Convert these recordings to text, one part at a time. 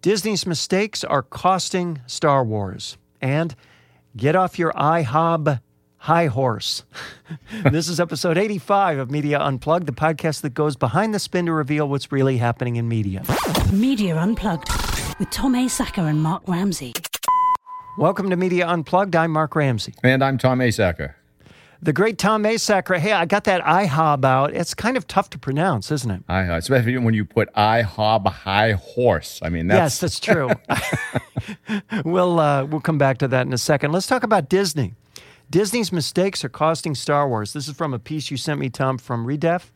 Disney's mistakes are costing Star Wars. And get off your IHOB high horse. this is episode 85 of Media Unplugged, the podcast that goes behind the spin to reveal what's really happening in media. Media Unplugged with Tom Asacker and Mark Ramsey. Welcome to Media Unplugged. I'm Mark Ramsey. And I'm Tom Asacker. The great Tom Asacker. Hey, I got that IHOB out. It's kind of tough to pronounce, isn't it? I, hob, especially when you put IHOB high horse. I mean, that's... yes, that's true. we'll uh, we'll come back to that in a second. Let's talk about Disney. Disney's mistakes are costing Star Wars. This is from a piece you sent me, Tom, from Redef,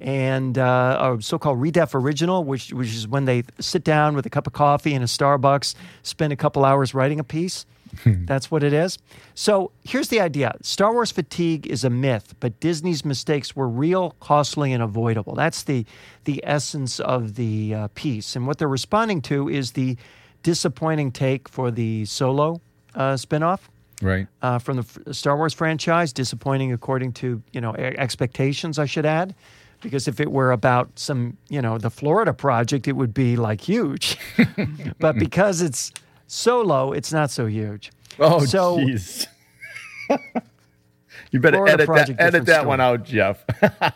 and uh, a so-called Redef original, which which is when they sit down with a cup of coffee in a Starbucks, spend a couple hours writing a piece. That's what it is. So here's the idea Star Wars fatigue is a myth, but Disney's mistakes were real, costly, and avoidable. That's the, the essence of the uh, piece. And what they're responding to is the disappointing take for the solo uh, spinoff. Right. Uh, from the f- Star Wars franchise, disappointing according to you know e- expectations. I should add, because if it were about some you know the Florida project, it would be like huge. but because it's Solo, it's not so huge. Oh, so, jeez. you better Florida edit that, edit that story. one out, Jeff.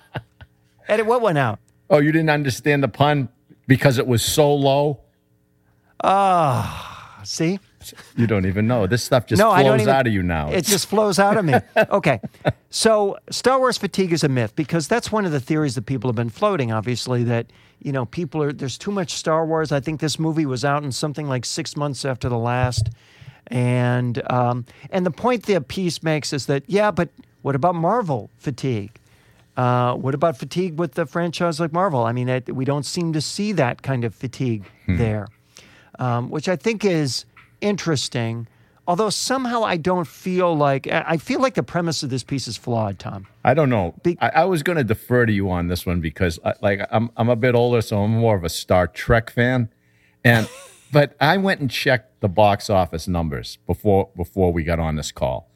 Edit what went out? oh, you didn't understand the pun because it was so low? Ah, see, You don't even know. This stuff just No, flows even- out of you now. it just flows out of me. Okay, so Star Wars fatigue is a myth because that's one of the theories that people have been floating. Obviously, that you know people are there's too much Star Wars. I think this movie was out in something like six months after the last, and um, and the point the piece makes is that yeah, but what about Marvel fatigue? Uh, what about fatigue with the franchise like Marvel? I mean, it, we don't seem to see that kind of fatigue there, um, which I think is interesting. Although somehow I don't feel like I feel like the premise of this piece is flawed, Tom. I don't know. Be- I, I was going to defer to you on this one because, I, like, I'm I'm a bit older, so I'm more of a Star Trek fan, and but I went and checked the box office numbers before before we got on this call,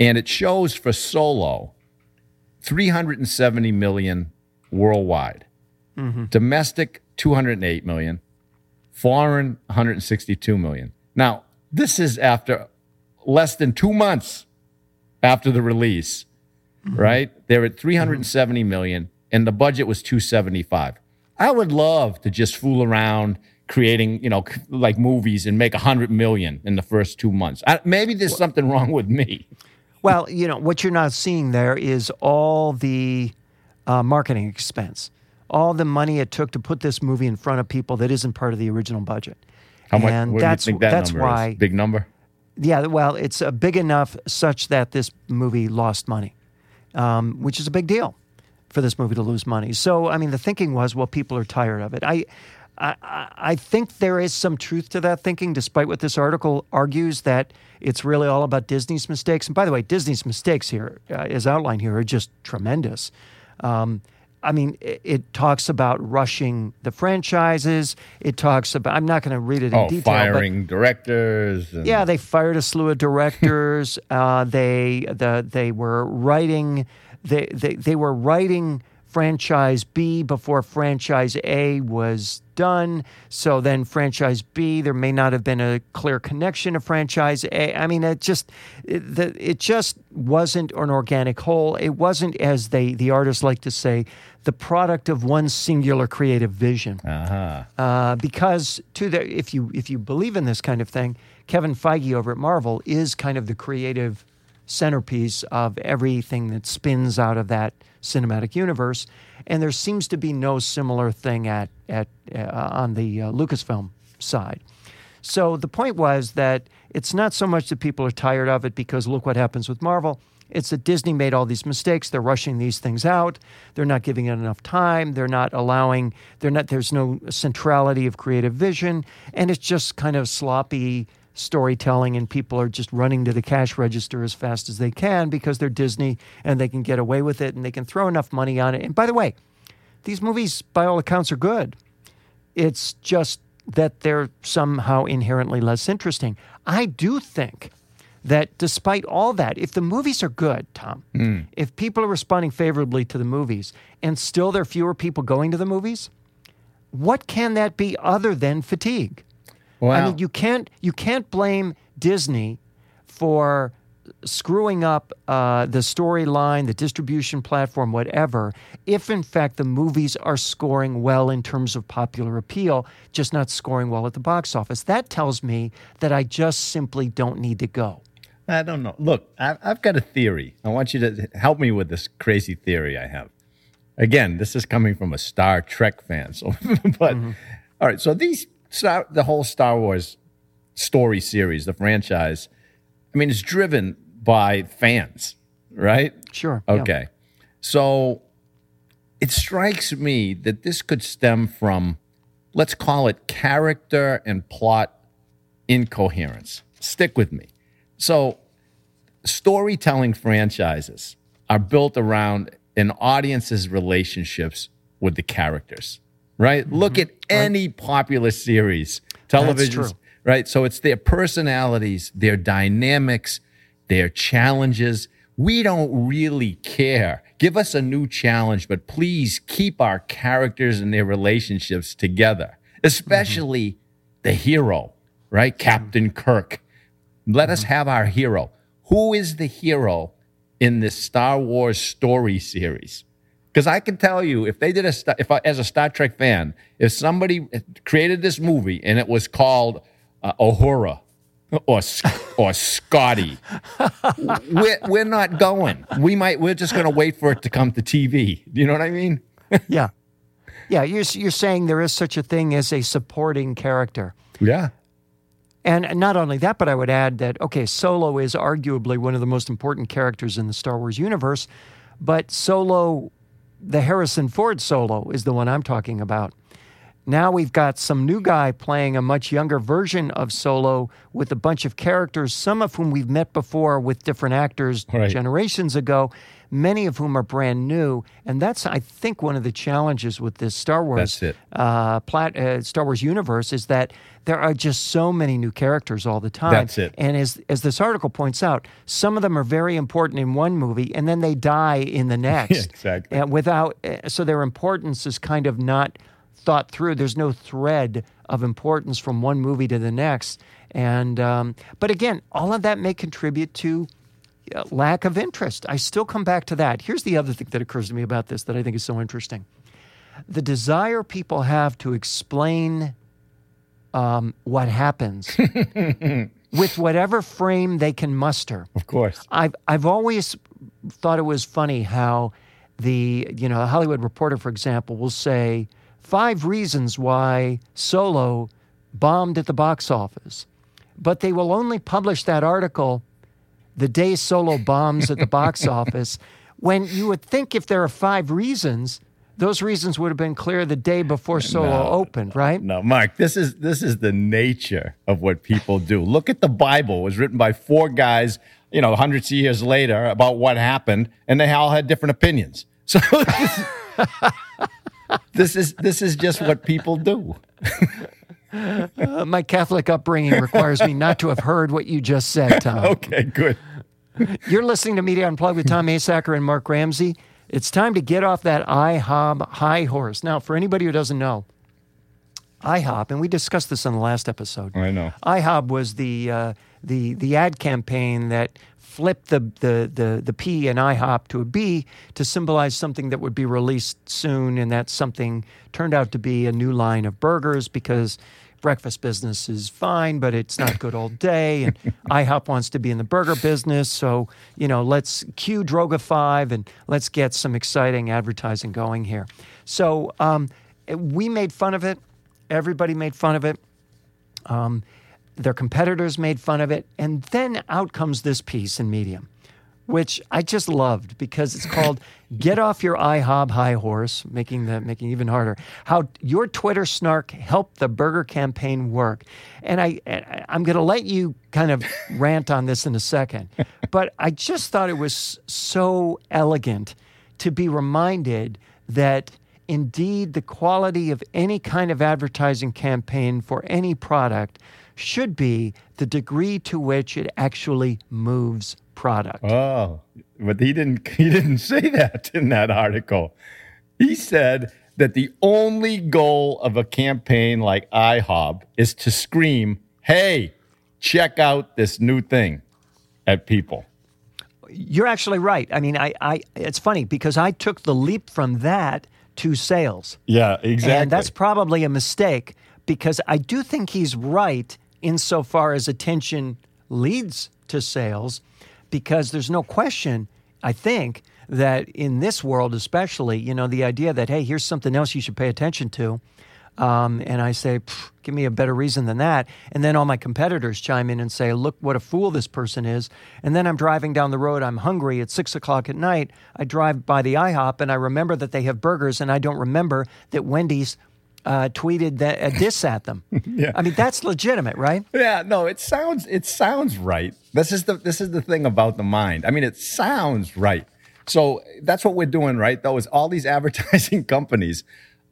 and it shows for Solo, 370 million worldwide, mm-hmm. domestic 208 million, foreign 162 million. Now this is after less than two months after the release right? They're at 370 million and the budget was 275. I would love to just fool around creating, you know, like movies and make 100 million in the first 2 months. I, maybe there's something wrong with me. Well, you know what you're not seeing there is all the uh, marketing expense, all the money it took to put this movie in front of people that isn't part of the original budget. How much And that's do you think that that's why is? Big number? Yeah, well, it's uh, big enough such that this movie lost money, um, which is a big deal for this movie to lose money. So, I mean, the thinking was, well, people are tired of it. I, I, I- I think there is some truth to that thinking, despite what this article argues that it's really all about Disney's mistakes. And by the way, Disney's mistakes here, uh, as outlined here, are just tremendous. Um, I mean, it, it talks about rushing the franchises. It talks about, I'm not going to read it in Oh, detail. but- firing directors. And, yeah, they fired a slew of directors. uh, they the they were writing they, they they were writing franchise B before franchise A was done. So then franchise B, there may not have been a clear connection to franchise A. I mean, it just it, the, it just wasn't an organic whole. It wasn't as they the artists like to say the product of one singular creative vision Uh-huh. uh, because to the if you if you believe in this kind of thing, Kevin Feige over at Marvel is kind of the creative centerpiece of everything that spins out of that cinematic universe, and there seems to be no similar thing at at uh, on the uh, Lucasfilm side. So the point was that it's not so much that people are tired of it because look what happens with Marvel. It's that Disney made all these mistakes. They're rushing these things out. They're not giving it enough time. They're not allowing. They're not. There's no centrality of creative vision, and it's just kind of sloppy storytelling. And people are just running to the cash register as fast as they can because they're Disney and they can get away with it and they can throw enough money on it. And by the way, these movies, by all accounts, are good. It's just that they're somehow inherently less interesting. I do think that despite all that, if the movies are good, Tom, mm. if people are responding favorably to the movies and still there are fewer people going to the movies, what can that be other than fatigue? I mean, you can't you can't blame Disney for screwing up uh, the storyline, the distribution platform, whatever. If in fact the movies are scoring well in terms of popular appeal, just not scoring well at the box office, that tells me that I just simply don't need to go. I don't know. Look, I, I've got a theory. I want you to help me with this crazy theory I have. Again, this is coming from a Star Trek fan. So, but all right. So these Star, the whole Star Wars story series, the franchise, I mean, it's driven by fans, right? Sure. yeah. Okay. So it strikes me that this could stem from, let's call it character and plot incoherence. Stick with me. So, storytelling franchises are built around an audience's relationships with the characters, right? Mm-hmm. Look at any popular series, television, right? So, it's their personalities, their dynamics, their challenges. We don't really care. Give us a new challenge, but please keep our characters and their relationships together, mm-hmm. especially the hero, right? Captain Kirk. Let us mm-hmm. have our hero. Who is the hero in this Star Wars story series? Because I can tell you, if they did a, if I, as a Star Trek fan, if somebody created this movie and it was called uh, Uhura or or Scotty, we're, we're not going. We might. We're just going to wait for it to come to TV. Do you know what I mean? Yeah. Yeah. You're, you're saying there is such a thing as a supporting character. Yeah. And not only that, but I would add that, okay, Solo is arguably one of the most important characters in the Star Wars universe, but Solo, the Harrison Ford Solo, is the one I'm talking about. Now we've got some new guy playing a much younger version of Solo with a bunch of characters, some of whom we've met before with different actors Right. generations ago, many of whom are brand new. And that's, I think, one of the challenges with this Star Wars uh, plat- uh, Star Wars universe is that there are just so many new characters all the time. That's it. And as as this article points out, some of them are very important in one movie, and then they die in the next. exactly. And without, uh, so their importance is kind of not thought through. There's no thread of importance from one movie to the next. And um, but again, all of that may contribute to uh, lack of interest. I still come back to that. Here's the other thing that occurs to me about this that I think is so interesting the desire people have to explain um, what happens with whatever frame they can muster. Of course. I've I've always thought it was funny how the you know a Hollywood Reporter, for example, will say five reasons why Solo bombed at the box office, but they will only publish that article the day Solo bombs at the box office. When you would think if there are five reasons, those reasons would have been clear the day before Solo opened, right? No, Mark, this is this is the nature of what people do. Look at the Bible. It was written by four guys, you know, hundreds of years later about what happened, and they all had different opinions. So this is this is just what people do. Uh, my Catholic upbringing requires me not to have heard what you just said, Tom. Okay, good. You're listening to Media Unplugged with Tom Asacker and Mark Ramsey. It's time to get off that IHOB high horse. Now, for anybody who doesn't know, IHOB, and we discussed this on the last episode. I know. IHOB was the uh, the the ad campaign that flipped the, the the the P and IHOP to a B to symbolize something that would be released soon, and that something turned out to be a new line of burgers because breakfast business is fine, but it's not good all day, and IHOP wants to be in the burger business, so you know let's cue Droga Five and let's get some exciting advertising going here. So um, we made fun of it. Everybody made fun of it. Um, their competitors made fun of it. And then out comes this piece in Medium, which I just loved because it's called Get Off Your IHOB High Horse, making the making it even harder. How your Twitter snark helped the burger campaign work. And I I'm gonna let you kind of rant on this in a second. But I just thought it was so elegant to be reminded that indeed the quality of any kind of advertising campaign for any product should be the degree to which it actually moves product. Oh, but he didn't. He didn't say that in that article. He said that the only goal of a campaign like IHOB is to scream, "Hey, check out this new thing," at people. You're actually right. I mean, I, I it's funny because I took the leap from that to sales. Yeah, exactly. And that's probably a mistake because I do think he's right insofar as attention leads to sales, because there's no question, I think, that in this world, especially, you know, the idea that, hey, here's something else you should pay attention to. Um, and I say, give me a better reason than that. And then all my competitors chime in and say, look what a fool this person is. And then I'm driving down the road, I'm hungry at six o'clock at night. I drive by the IHOP and I remember that they have burgers, and I don't remember that Wendy's uh, tweeted that, a diss at them. Yeah. I mean, that's legitimate, right? Yeah, no, it sounds it sounds right. This is the this is the thing about the mind. I mean, it sounds right. So that's what we're doing, right? Though is all these advertising companies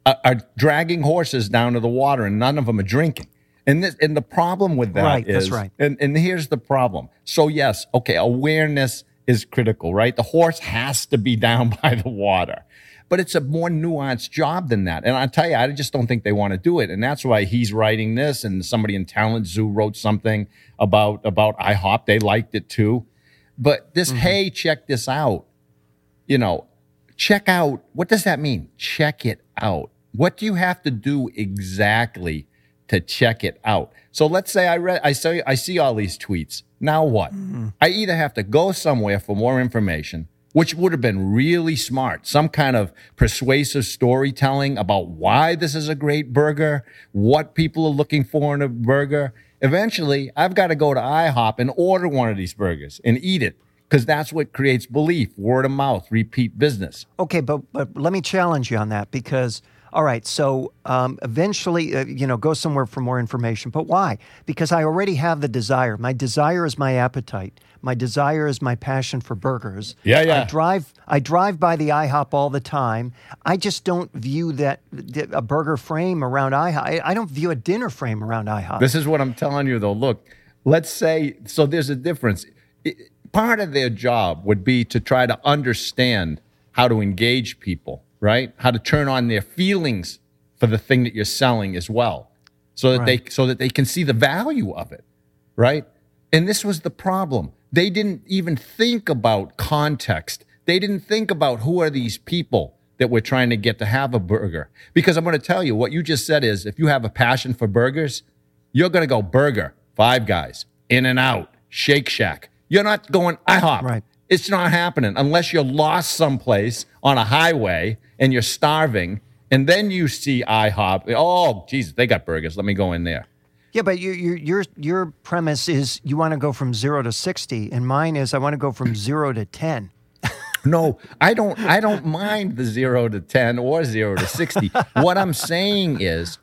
are, are dragging horses down to the water, and none of them are drinking. And this and the problem with that Right, that's right. And and here's the problem. So yes, okay, awareness is critical, right? The horse has to be down by the water. But it's a more nuanced job than that. And I tell you, I just don't think they want to do it. And that's why he's writing this. And somebody in Talent Zoo wrote something about about IHOP. They liked it too. But this, mm-hmm. hey, check this out. You know, check out. What does that mean? Check it out. What do you have to do exactly to check it out? So let's say I read, I see, I see all these tweets. Now what? Mm-hmm. I either have to go somewhere for more information, which would have been really smart, some kind of persuasive storytelling about why this is a great burger, what people are looking for in a burger. Eventually, I've got to go to IHOP and order one of these burgers and eat it because that's what creates belief, word of mouth, repeat business. Okay, but but let me challenge you on that because all right, so um, eventually, uh, you know, go somewhere for more information. But why? Because I already have the desire. My desire is my appetite. My desire is my passion for burgers. Yeah, yeah. I drive. I drive by the IHOP all the time. I just don't view that that a burger frame around IHOP. I, I don't view a dinner frame around IHOP. This is what I'm telling you, though. Look, let's say, so there's a difference. I- part of their job would be to try to understand how to engage people, right? How to turn on their feelings for the thing that you're selling as well, so that they so that they can see the value of it, right? And this was the problem. They didn't even think about context. They didn't think about who are these people that we're trying to get to have a burger. Because I'm going to tell you what you just said is if you have a passion for burgers, you're going to go burger, five guys, in and out, Shake Shack. You're not going IHOP. Right. It's not happening unless you're lost someplace on a highway and you're starving. And then you see IHOP. Oh, Jesus, they got burgers. Let me go in there. Yeah, but your your your your premise is you want to go from zero to sixty, and mine is I want to go from zero to ten. No, I don't. I don't mind the zero to ten or zero to sixty. what I'm saying is,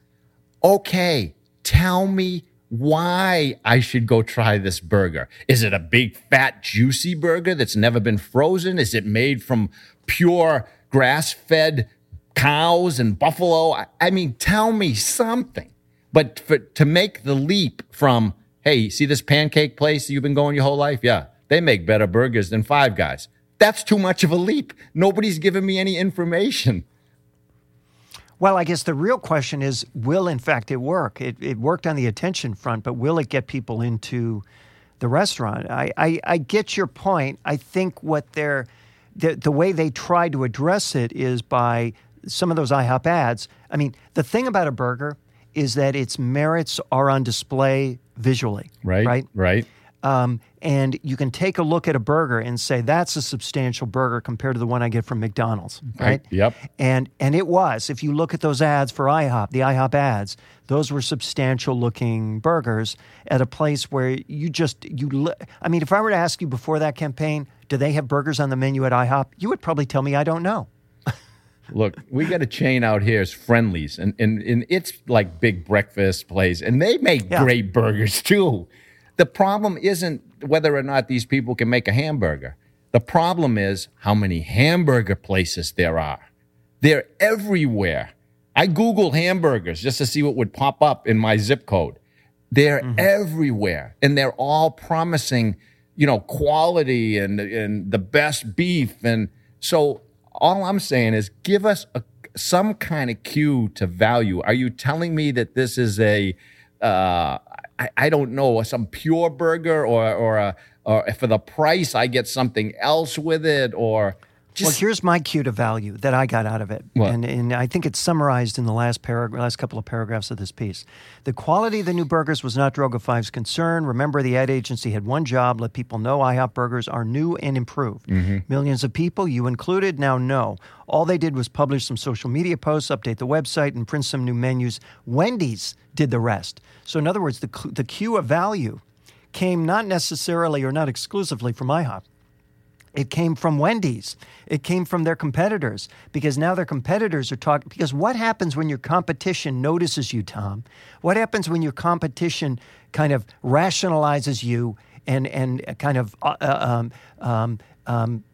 okay, tell me why I should go try this burger. Is it a big, fat, juicy burger that's never been frozen? Is it made from pure grass-fed cows and buffalo? I, I mean, tell me something. But for, to make the leap from, hey, you see this pancake place you've been going your whole life? Yeah, they make better burgers than Five Guys. That's too much of a leap. Nobody's giving me any information. Well, I guess the real question is will, in fact, it work? It, it worked on the attention front, but will it get people into the restaurant? I, I, I get your point. I think what they're, the, the way they try to address it is by some of those IHOP ads. I mean, the thing about a burger is that its merits are on display visually. Right. Right. Um, and you can take a look at a burger and say that's a substantial burger compared to the one I get from McDonald's, right? Yep. And and it was. If you look at those ads for IHOP, the IHOP ads, those were substantial looking burgers at a place where you just you. I mean, if I were to ask you before that campaign, do they have burgers on the menu at IHOP? You would probably tell me I don't know. Look, we got a chain out here, it's Friendly's, and, and, and it's like big breakfast place, and they make Yeah. great burgers too. The problem isn't whether or not these people can make a hamburger. The problem is how many hamburger places there are. They're everywhere. I Googled hamburgers just to see what would pop up in my zip code. They're mm-hmm. everywhere, and they're all promising, you know, quality and and the best beef. And so, all I'm saying is, give us a, some kind of cue to value. Are you telling me that this is a, uh, I, I don't know, some pure burger or or a or for the price I get something else with it or well, here's my cue to value that I got out of it, What? and and I think it's summarized in the last paragraph, last couple of paragraphs of this piece. The quality of the new burgers was not Droga 5's concern. Remember, the ad agency had one job: let people know IHOP burgers are new and improved. Mm-hmm. Millions of people, you included, now know. All they did was publish some social media posts, update the website, and print some new menus. Wendy's did the rest. So, in other words, the the cue of value came not necessarily or not exclusively from IHOP. It came from Wendy's. It came from their competitors because now their competitors are talking. Because what happens when your competition notices you, Tom? What happens when your competition kind of rationalizes you and and kind of uh, uh, um, um, um,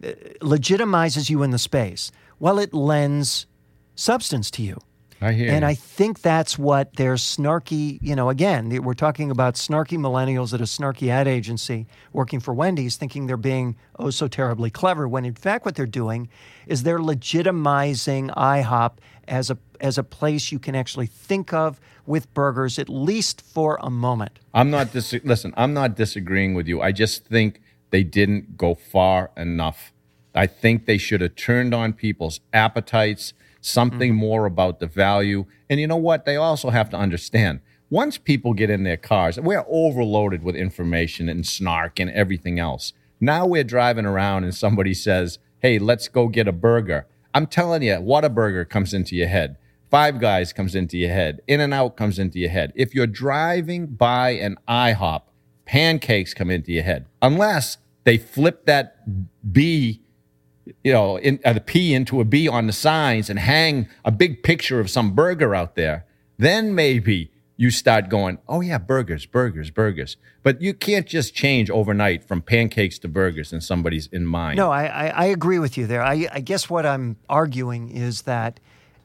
legitimizes you in the space? Well, it lends substance to you. I hear And you. I think that's what their snarky, you know, again, we're talking about snarky millennials at a snarky ad agency working for Wendy's thinking they're being oh so terribly clever when in fact what they're doing is they're legitimizing IHOP as a as a place you can actually think of with burgers at least for a moment. I'm not dis- listen. I'm not disagreeing with you. I just think they didn't go far enough. I think they should have turned on people's appetites, something mm-hmm. more about the value. And you know what? They also have to understand. Once people get in their cars, we're overloaded with information and snark and everything else. Now we're driving around and somebody says, "Hey, let's go get a burger." I'm telling you, Whataburger comes into your head. Five Guys comes into your head. In and Out comes into your head. If you're driving by an IHOP, pancakes come into your head. Unless they flip that B, you know, in, uh, the P into a B on the signs and hang a big picture of some burger out there, then maybe you start going, oh yeah, burgers, burgers, burgers. But you can't just change overnight from pancakes to burgers in somebody's in mind. No, I, I, I agree with you there. I, I guess what I'm arguing is that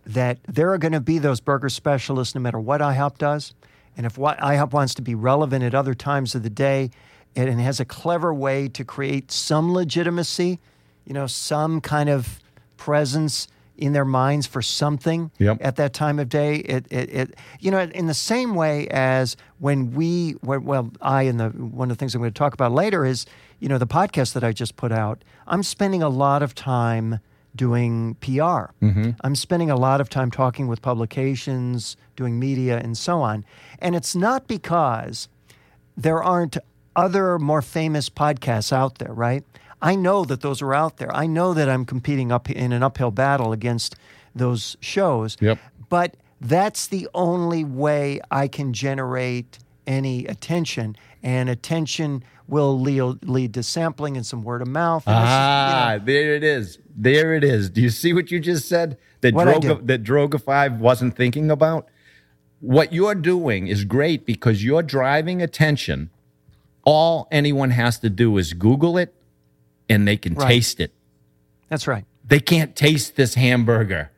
that there are going to be those burger specialists no matter what IHOP does. And if what IHOP wants to be relevant at other times of the day and has a clever way to create some legitimacy, you know, some kind of presence in their minds for something Yep. at that time of day. It, it, it, you know, in the same way as when we, well, I and the one of the things I'm going to talk about later is, you know, the podcast that I just put out. I'm spending a lot of time doing PR. Mm-hmm. I'm spending a lot of time talking with publications, doing media, and so on. And it's not because there aren't other more famous podcasts out there, right? I know that those are out there. I know that I'm competing up in an uphill battle against those shows. Yep. But that's the only way I can generate any attention, and attention will lead, lead to sampling and some word of mouth. is, you know, Ah, there it is. There it is. Do you see what you just said? That Droga, that Droga Five wasn't thinking about. What you're doing is great because you're driving attention. All anyone has to do is Google it, and they can Right. taste it. that's right. They can't taste this hamburger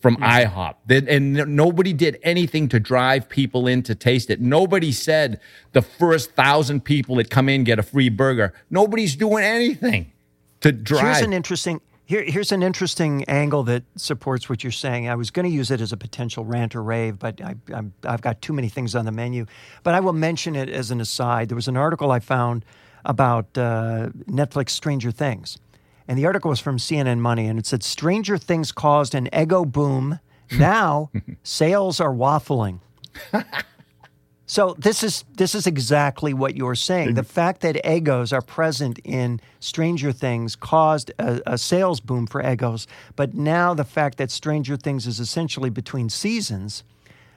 from Hmm. IHOP. They- and nobody did anything to drive people in to taste it. Nobody said the first thousand people that come in get a free burger. Nobody's doing anything to drive. Here's an interesting here, here's an interesting angle that supports what you're saying. I was going to use it as a potential rant or rave, but I, I'm, I've got too many things on the menu. But I will mention it as an aside. There was an article I found about uh, Netflix Stranger Things, and the article was from CNN Money, and it said Stranger Things caused an Eggo boom. Now sales are waffling. So this is this is exactly what you're saying. The fact that Eggos are present in Stranger Things caused a, a sales boom for Eggos, but now the fact that Stranger Things is essentially between seasons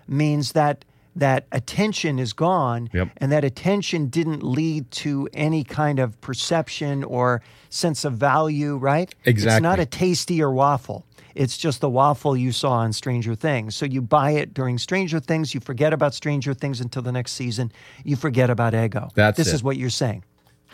means that that attention is gone, Yep. and that attention didn't lead to any kind of perception or sense of value. Right? Exactly. It's not a tastier waffle. It's just the waffle you saw on Stranger Things. So you buy it during Stranger Things, you forget about Stranger Things until the next season, you forget about Eggo. That's this it. is what you're saying.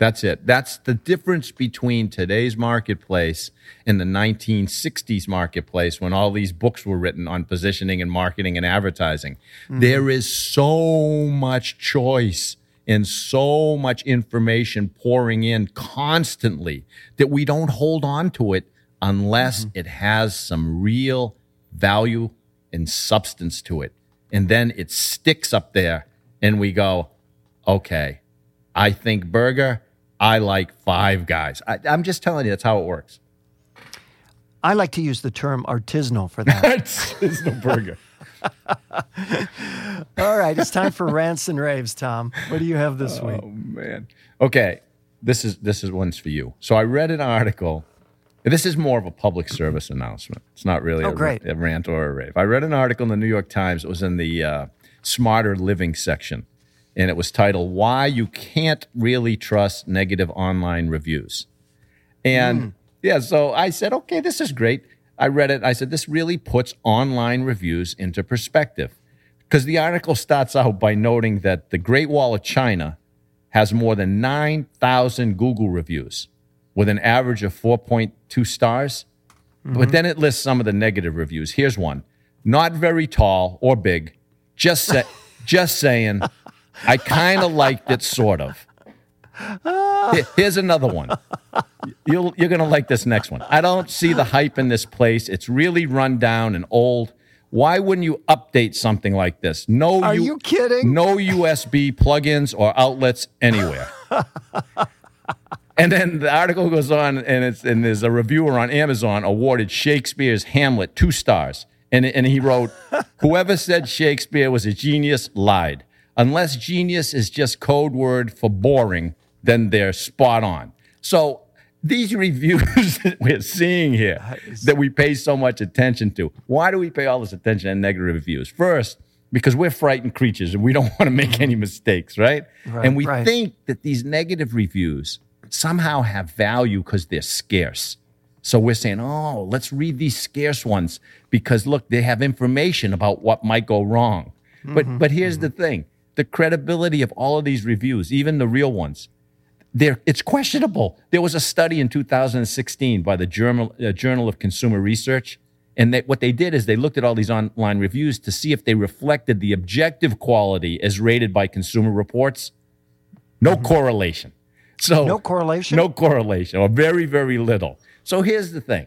That's it. That's the difference between today's marketplace and the 1960s marketplace when all these books were written on positioning and marketing and advertising. Mm-hmm. There is so much choice and so much information pouring in constantly that we don't hold on to it unless mm-hmm. it has some real value and substance to it. And then it sticks up there, and we go, okay, I think burger, I like five guys. I, I'm just telling you, that's how it works. I like to use the term artisanal for that. the burger. All right, it's time for rants and raves, Tom. What do you have this week? Oh man. Okay. This is this is one's for you. So I read an article. This is more of a public service announcement. It's not really Oh, a, a rant or a rave. I read an article in the New York Times. It was in the uh, Smarter Living section, and it was titled "Why You Can't Really Trust Negative Online Reviews." And hmm. yeah, so I said, okay, this is great. I read it. I said, this really puts online reviews into perspective. Because the article starts out by noting that the Great Wall of China has more than 9,000 Google reviews with an average of 4.2 stars. But mm-hmm. then it lists some of the negative reviews. Here's one not very tall or big, just, sa- just saying, I kind of liked it, sort of. Ah. Here's another one. You'll, you're going to like this next one. I don't see the hype in this place. It's really run down and old. Why wouldn't you update something like this? No, Are you kidding? No USB plugins or outlets anywhere. and then the article goes on, and it's and there's a reviewer on Amazon awarded Shakespeare's Hamlet two stars, and and he wrote, "Whoever said Shakespeare was a genius lied. Unless genius is just code word for boring, then they're spot on." So these reviews that we're seeing here that we pay so much attention to. Why do we pay all this attention to negative reviews? First, because we're frightened creatures and we don't want to make any mistakes, right? Right, and we right. think that these negative reviews somehow have value because they're scarce. So we're saying, oh, let's read these scarce ones because look, they have information about what might go wrong. But mm-hmm. but here's the mm-hmm. thing: the credibility of all of these reviews, even the real ones, they're, it's questionable. There was a study in 2016 by the Journal, uh, Journal of Consumer Research. And they, what they did is they looked at all these online reviews to see if they reflected the objective quality as rated by Consumer Reports. No correlation. So No correlation? No correlation, or very, very little. So here's the thing: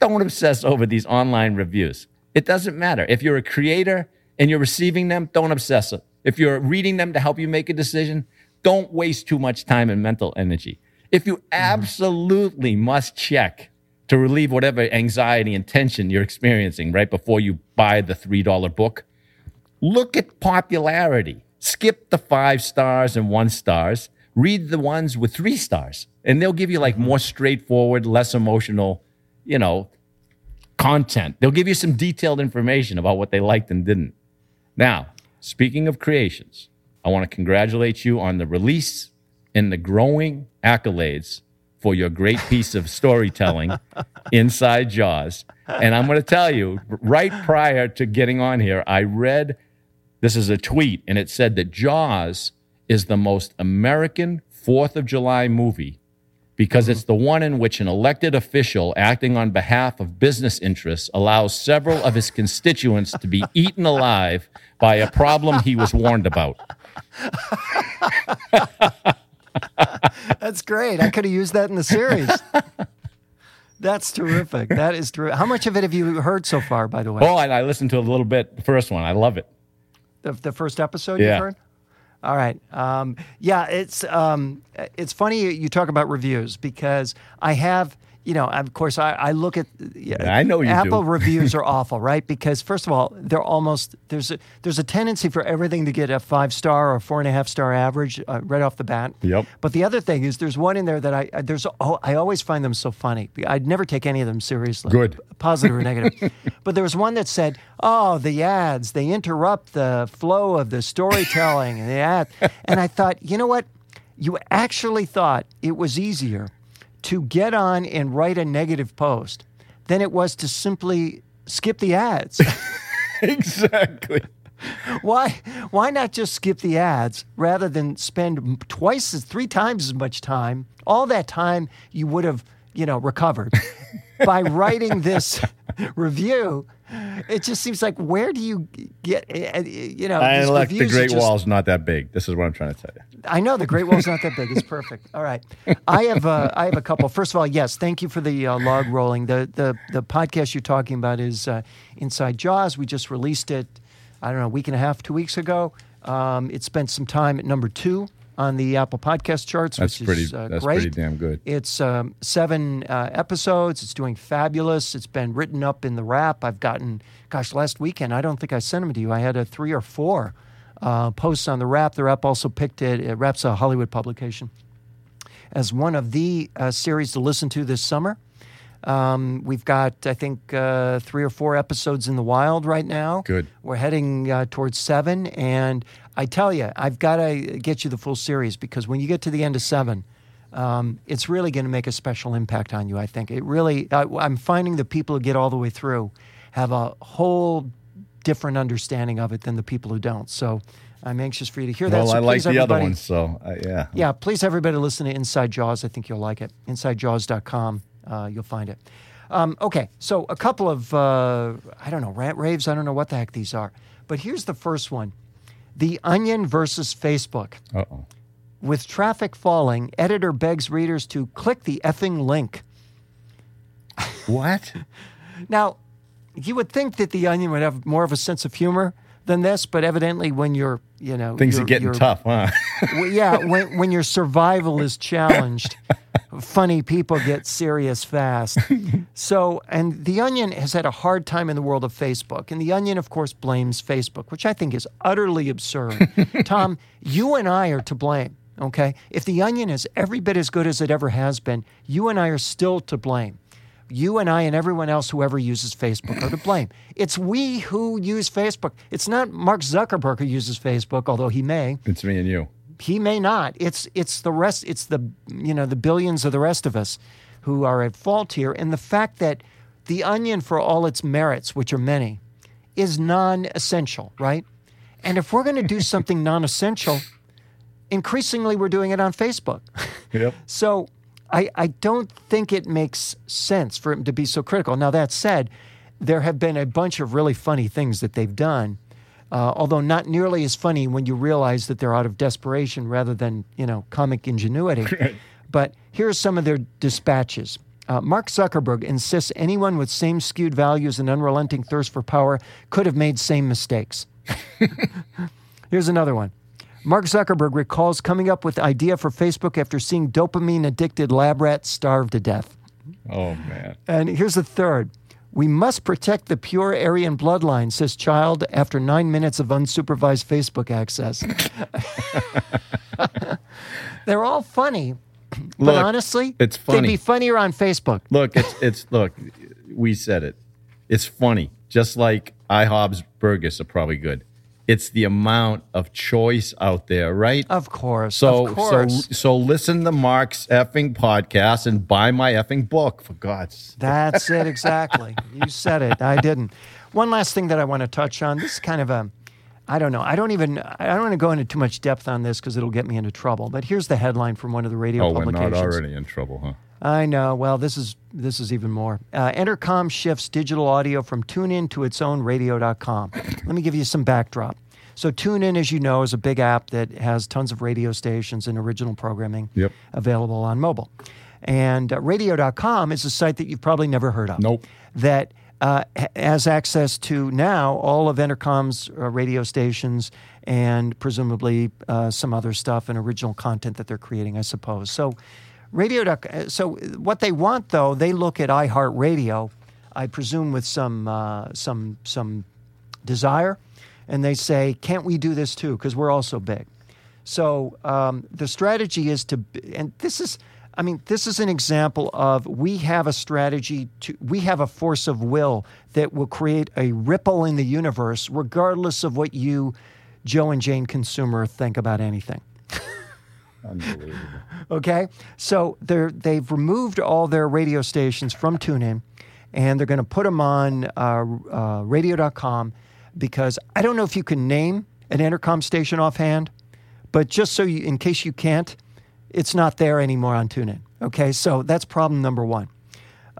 don't obsess over these online reviews. It doesn't matter if you're a creator and you're receiving them. Don't obsess. If you're reading them to help you make a decision, don't waste too much time and mental energy. If you mm-hmm. absolutely must check to relieve whatever anxiety and tension you're experiencing right before you buy the $3 book, look at popularity. Skip the five stars and one stars. Read the ones with three stars, and they'll give you like mm-hmm. more straightforward, less emotional, you know, content. They'll give you some detailed information about what they liked and didn't. Now, speaking of creations, I want to congratulate you on the release and the growing accolades for your great piece of storytelling inside Jaws. And I'm going to tell you, right prior to getting on here, I read this is a tweet, and it said that Jaws is the most American Fourth of July movie because it's mm-hmm. the one in which an elected official acting on behalf of business interests allows several of his constituents to be eaten alive by a problem he was warned about. That's great. I could have used that in the series. That's terrific. That is terrific. How much of it have you heard so far, by the way? Oh, and I listened to a little bit, the first one. I love it. The, the first episode Yeah. you've heard? All right. Um, yeah, it's um, it's funny you talk about reviews because I have, you know, of course, I, I look at yeah, I know you do. Apple reviews are awful, right? Because first of all, they're almost there's a there's a tendency for everything to get a five star or four and a half star average uh, right off the bat. Yep. But the other thing is, there's one in there that I I- there's oh, I always find them so funny. I'd never take any of them seriously. Good. positive or negative. but there was one that said, "Oh, the ads they interrupt the flow of the storytelling and the ad." And I thought, you know what? You actually thought it was easier to get on and write a negative post than it was to simply skip the ads. exactly. why? Why not just skip the ads rather than spend twice as three times as much time? All that time you would have, you know, recovered by writing this review. It just seems like where do you get? uh, You know, I elect the Great just- Wall's not that big. This is what I'm trying to tell you. I know the Great Wall's not that big. It's perfect. All right, I have uh, I have a couple. First of all, yes, thank you for the uh, log rolling. The the the podcast you're talking about is uh, Inside Jaws. We just released it. I don't know, a week and a half, two weeks ago. Um, it spent some time at number two on the Apple Podcast charts, That's which pretty. is uh, that's great. pretty damn good. It's um, seven uh, episodes. It's doing fabulous. It's been written up in the wrap. I've gotten, gosh, last weekend, I don't think I sent them to you. I had a three or four uh, posts on the wrap. The wrap also picked it. It wraps a Hollywood publication as one of the uh, series to listen to this summer. Um, we've got, I think, uh, three or four episodes in the wild right now. Good. We're heading uh, towards seven. And I tell you, I've got to get you the full series because when you get to the end of seven, um, it's really going to make a special impact on you, I think. It really, I, I'm finding the people who get all the way through have a whole different understanding of it than the people who don't. So I'm anxious for you to hear that. Well, So I like the other ones, so uh, yeah. yeah, please everybody listen to Inside Jaws. I think you'll like it. InsideJaws.com. Uh, you'll find it. Um, okay, so a couple of, uh, I don't know, rant raves. I don't know what the heck these are. But here's the first one The Onion versus Facebook. Uh oh. With traffic falling, editor begs readers to click the effing link. What? Now, you would think that The Onion would have more of a sense of humor than this, but evidently when you're, you know, Things are getting tough, huh? Well, yeah, when when your survival is challenged, funny people get serious fast. So, and the Onion has had a hard time in the world of Facebook, and the Onion, of course, blames Facebook, which I think is utterly absurd. Tom, you and I are to blame. Okay, if the Onion is every bit as good as it ever has been, you and I are still to blame. You and I and everyone else who ever uses Facebook are to blame. It's we who use Facebook. It's not Mark Zuckerberg who uses Facebook, although he may it's me and you. He may not it's it's the rest it's the you know the billions of the rest of us who are at fault here and the fact that the onion for all its merits which are many is non-essential right and if we're going to do something non-essential increasingly we're doing it on facebook Yep. so I, I don't think it makes sense for him to be so critical. Now, that said, there have been a bunch of really funny things that they've done, uh, although not nearly as funny when you realize that they're out of desperation rather than, you know, comic ingenuity. but here are some of their dispatches. Uh, Mark Zuckerberg insists anyone with same skewed values and unrelenting thirst for power could have made same mistakes. Here's another one. Mark Zuckerberg recalls coming up with the idea for Facebook after seeing dopamine addicted lab rats starve to death. Oh man. And here's the third. We must protect the pure Aryan bloodline, says child after nine minutes of unsupervised Facebook access. They're all funny, but Look, honestly, it's funny. they'd be funnier on Facebook. Look, it's it's look. We said it. It's funny, just like IHOB's burgers are probably good. It's the amount of choice out there, right? Of course. So of course. so so listen to Mark's effing podcast and buy my effing book for God's. That's it exactly. you said it. I didn't. One last thing that I want to touch on. This is kind of a I don't know. I don't even I don't want to go into too much depth on this because it'll get me into trouble. But here's the headline from one of the radio Oh, we're not already in trouble, huh? I know. Well, this is this is even more. Uh, Entercom shifts digital audio from TuneIn to its own radio.com. Let me give you some backdrop. So TuneIn, as you know, is a big app that has tons of radio stations and original programming Yep. available on mobile. And uh, radio.com is a site that you've probably never heard of. Nope. That uh, has access to now all of Entercom's uh, radio stations and presumably uh, some other stuff and original content that they're creating, I suppose. So, radio. uh, So, what they want though, they look at iHeartRadio, I presume with some uh, some some desire, and they say, "Can't we do this too? Because we're also big." So um, the strategy is to, and this is, I mean, this is an example of we have a strategy to, we have a force of will that will create a ripple in the universe, regardless of what you, Joe and Jane consumer, think about anything. Unbelievable. Okay, so they're they've removed all their radio stations from TuneIn, and they're going to put them on uh, uh, Radio.com because I don't know if you can name an Entercom station offhand, but just so you, in case you can't, it's not there anymore on TuneIn. Okay, so that's problem number one.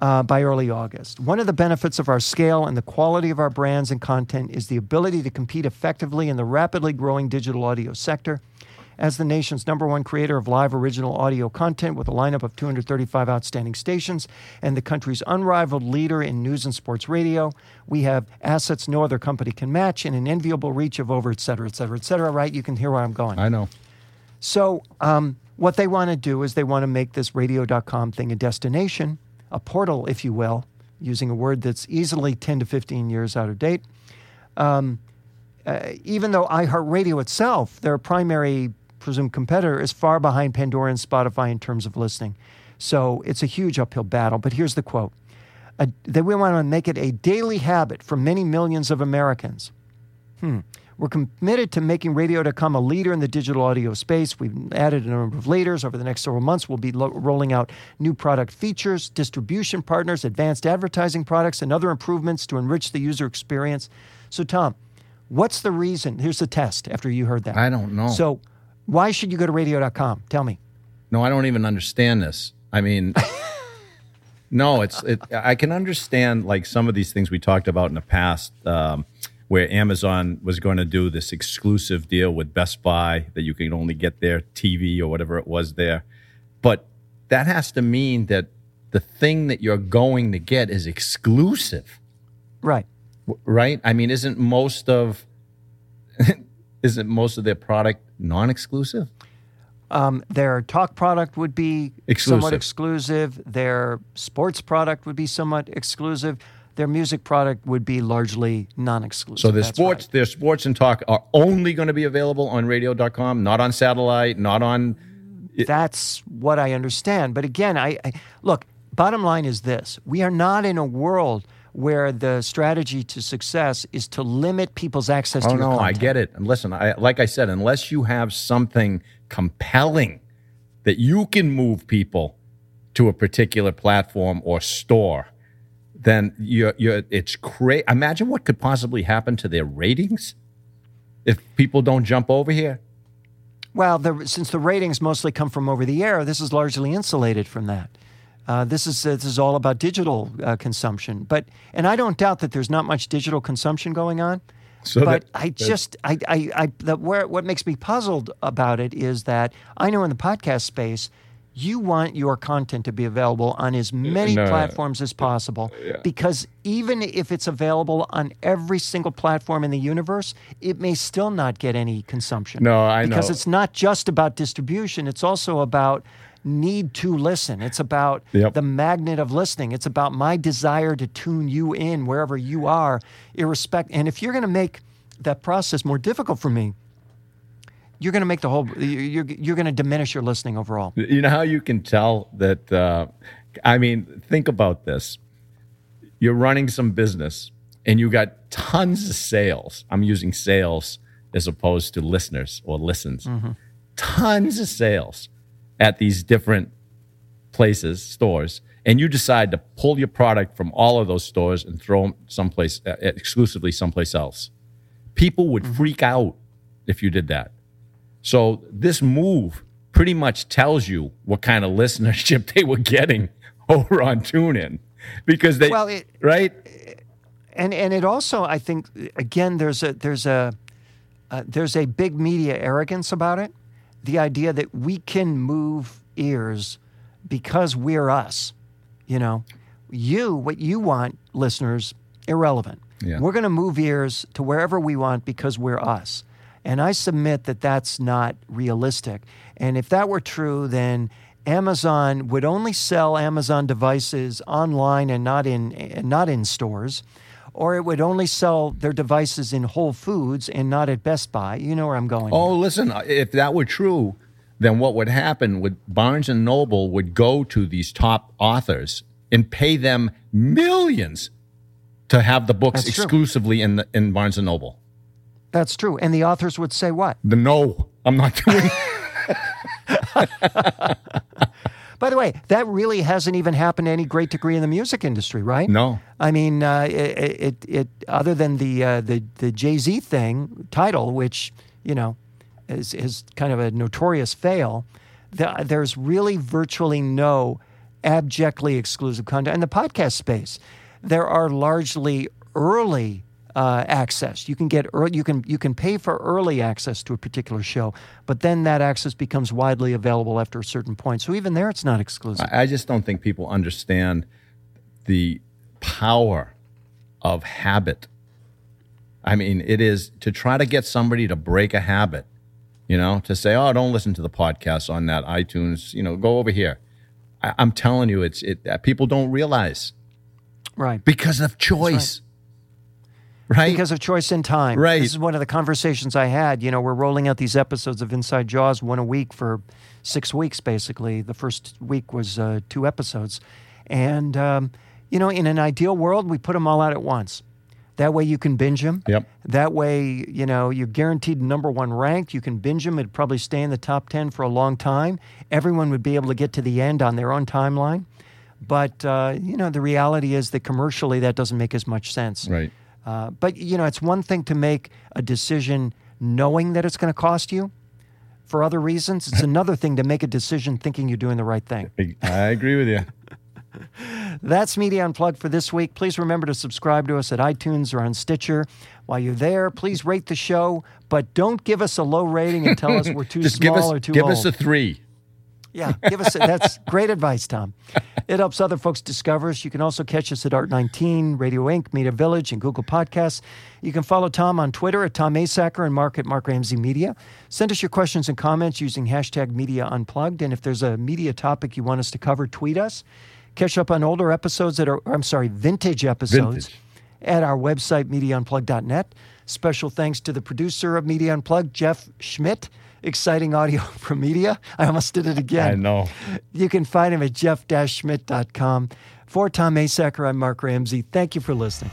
uh, by early August. One of the benefits of our scale and the quality of our brands and content is the ability to compete effectively in the rapidly growing digital audio sector. As the nation's number one creator of live original audio content with a lineup of 235 outstanding stations and the country's unrivaled leader in news and sports radio, we have assets no other company can match and an enviable reach of over, et cetera, et cetera, et cetera, right? You can hear where I'm going. I know. So, um, what they want to do is they want to make this radio.com thing a destination, a portal, if you will, using a word that's easily 10 to 15 years out of date. Um, uh, even though iHeartRadio itself, their primary presumed competitor, is far behind Pandora and Spotify in terms of listening. So it's a huge uphill battle. But here's the quote a, that we want to make it a daily habit for many millions of Americans. Hmm. We're committed to making radio to radio.com a leader in the digital audio space. We've added a number of leaders. Over the next several months, we'll be lo- rolling out new product features, distribution partners, advanced advertising products, and other improvements to enrich the user experience. So, Tom, what's the reason? Here's the test after you heard that. I don't know. So, why should you go to radio.com? Tell me. No, I don't even understand this. I mean, no, it's. It, I can understand like some of these things we talked about in the past, um, where Amazon was going to do this exclusive deal with Best Buy that you can only get their TV or whatever it was there, but that has to mean that the thing that you're going to get is exclusive, Right. right? I mean, isn't most of isn't most of their product non-exclusive? Um, their talk product would be somewhat Exclusive. exclusive. Their sports product would be somewhat exclusive. Their music product would be largely non-exclusive. So their That's sports, right. their sports and talk are only going to be available on radio.com, not on satellite, not on. That's what I understand. But again, I, I look. Bottom line is this: we are not in a world where the strategy to success is to limit people's access Oh to your no, I get it. And listen, I, like I said, unless you have something compelling that you can move people to a particular platform or store, then you're, you're it's crazy. Imagine what could possibly happen to their ratings if people don't jump over here. Well, the, since the ratings mostly come from over the air, this is largely insulated from that. Uh, this is this is all about digital uh, consumption, but and I don't doubt that there's not much digital consumption going on. So but that- I just I I, I the, where what makes me puzzled about it is that I know in the podcast space. You want your content to be available on as many no, platforms as possible because even if it's available on every single platform in the universe, it may still not get any consumption. No, I because know. it's not just about distribution, it's also about need to listen. It's about Yep. the magnet of listening. It's about my desire to tune you in wherever you are, irrespect. And if you're going to make that process more difficult for me, you're going to make the whole you're you're going to diminish your listening overall. You know how you can tell that? Uh, I mean, think about this. You're running some business and you got tons of sales. I'm using sales as opposed to listeners or listens. Tons of sales at these different places, stores, and you decide to pull your product from all of those stores and throw them someplace uh, exclusively someplace else. People would freak out if you did that. So this move pretty much tells you what kind of listenership they were getting over on TuneIn because they Well, it- right and and it also I think again there's a there's a uh, there's a big media arrogance about it. The idea that we can move ears because we're us. You know, you what you want, listeners, irrelevant. Yeah. We're going to move ears to wherever we want because we're us. And I submit that that's not realistic. And if that were true, then Amazon would only sell Amazon devices online and not in and not in stores, or it would only sell their devices in Whole Foods and not at Best Buy. You know where I'm going. Oh, listen, uh, if that were true, then what would happen would Barnes and Noble would go to these top authors and pay them millions to have the books That's true. exclusively in the, in Barnes and Noble. That's true. And the authors would say what? The no, I'm not doing. By the way, that really hasn't even happened to any great degree in the music industry, right? No. I mean, uh, it, it, it other than the uh, the the Jay Z thing Tidal, which you know is is kind of a notorious fail. The, there's really virtually no abjectly exclusive content. And the podcast space, there are largely early uh, access. You can get early, you can you can pay for early access to a particular show, but then that access becomes widely available after a certain point. So even there, it's not exclusive. I just don't think people understand the power of habit. I mean, it is to try to get somebody to break a habit, you know, to say, "Oh, don't listen to the podcast on that iTunes." You know, go over here. I, I'm telling you, it's it. uh, People don't realize right. because of choice, right? because of choice and time. Right. This is one of the conversations I had. You know, we're rolling out these episodes of Inside Jaws one a week for six weeks, basically. The first week was uh, two episodes. And, um, you know, in an ideal world, we put them all out at once. That way you can binge them. Yep. That way, you know, you're guaranteed number one ranked. You can binge them. It'd probably stay in the top 10 for a long time. Everyone would be able to get to the end on their own timeline. But, uh, you know, the reality is that commercially that doesn't make as much sense. right. Uh, but you know, it's one thing to make a decision knowing that it's going to cost you for other reasons. It's another thing to make a decision thinking you're doing the right thing. I agree with you. That's Media Unplugged for this week. Please remember to subscribe to us at iTunes or on Stitcher. While you're there, please rate the show, but don't give us a low rating and tell us we're too Just small us or too give old. Give us a three. Yeah, give us that's great advice, Tom. It helps other folks discover us. You can also catch us at Art 19, Radio Inc., Media Village, and Google Podcasts. You can follow Tom on Twitter at Tom Asacker and Mark at Mark Ramsey Media. Send us your questions and comments using hashtag Media Unplugged. And if there's a media topic you want us to cover, tweet us. Catch up on older episodes that are, I'm sorry, vintage episodes Vintage. at our website, MediaUnplugged.net. Special thanks to the producer of Media Unplugged, Jeff Schmidt. Exciting audio from Media. I almost did it again. I know. You can find him at jeff-schmidt.com. For Tom Asacker, I'm Mark Ramsey. Thank you for listening.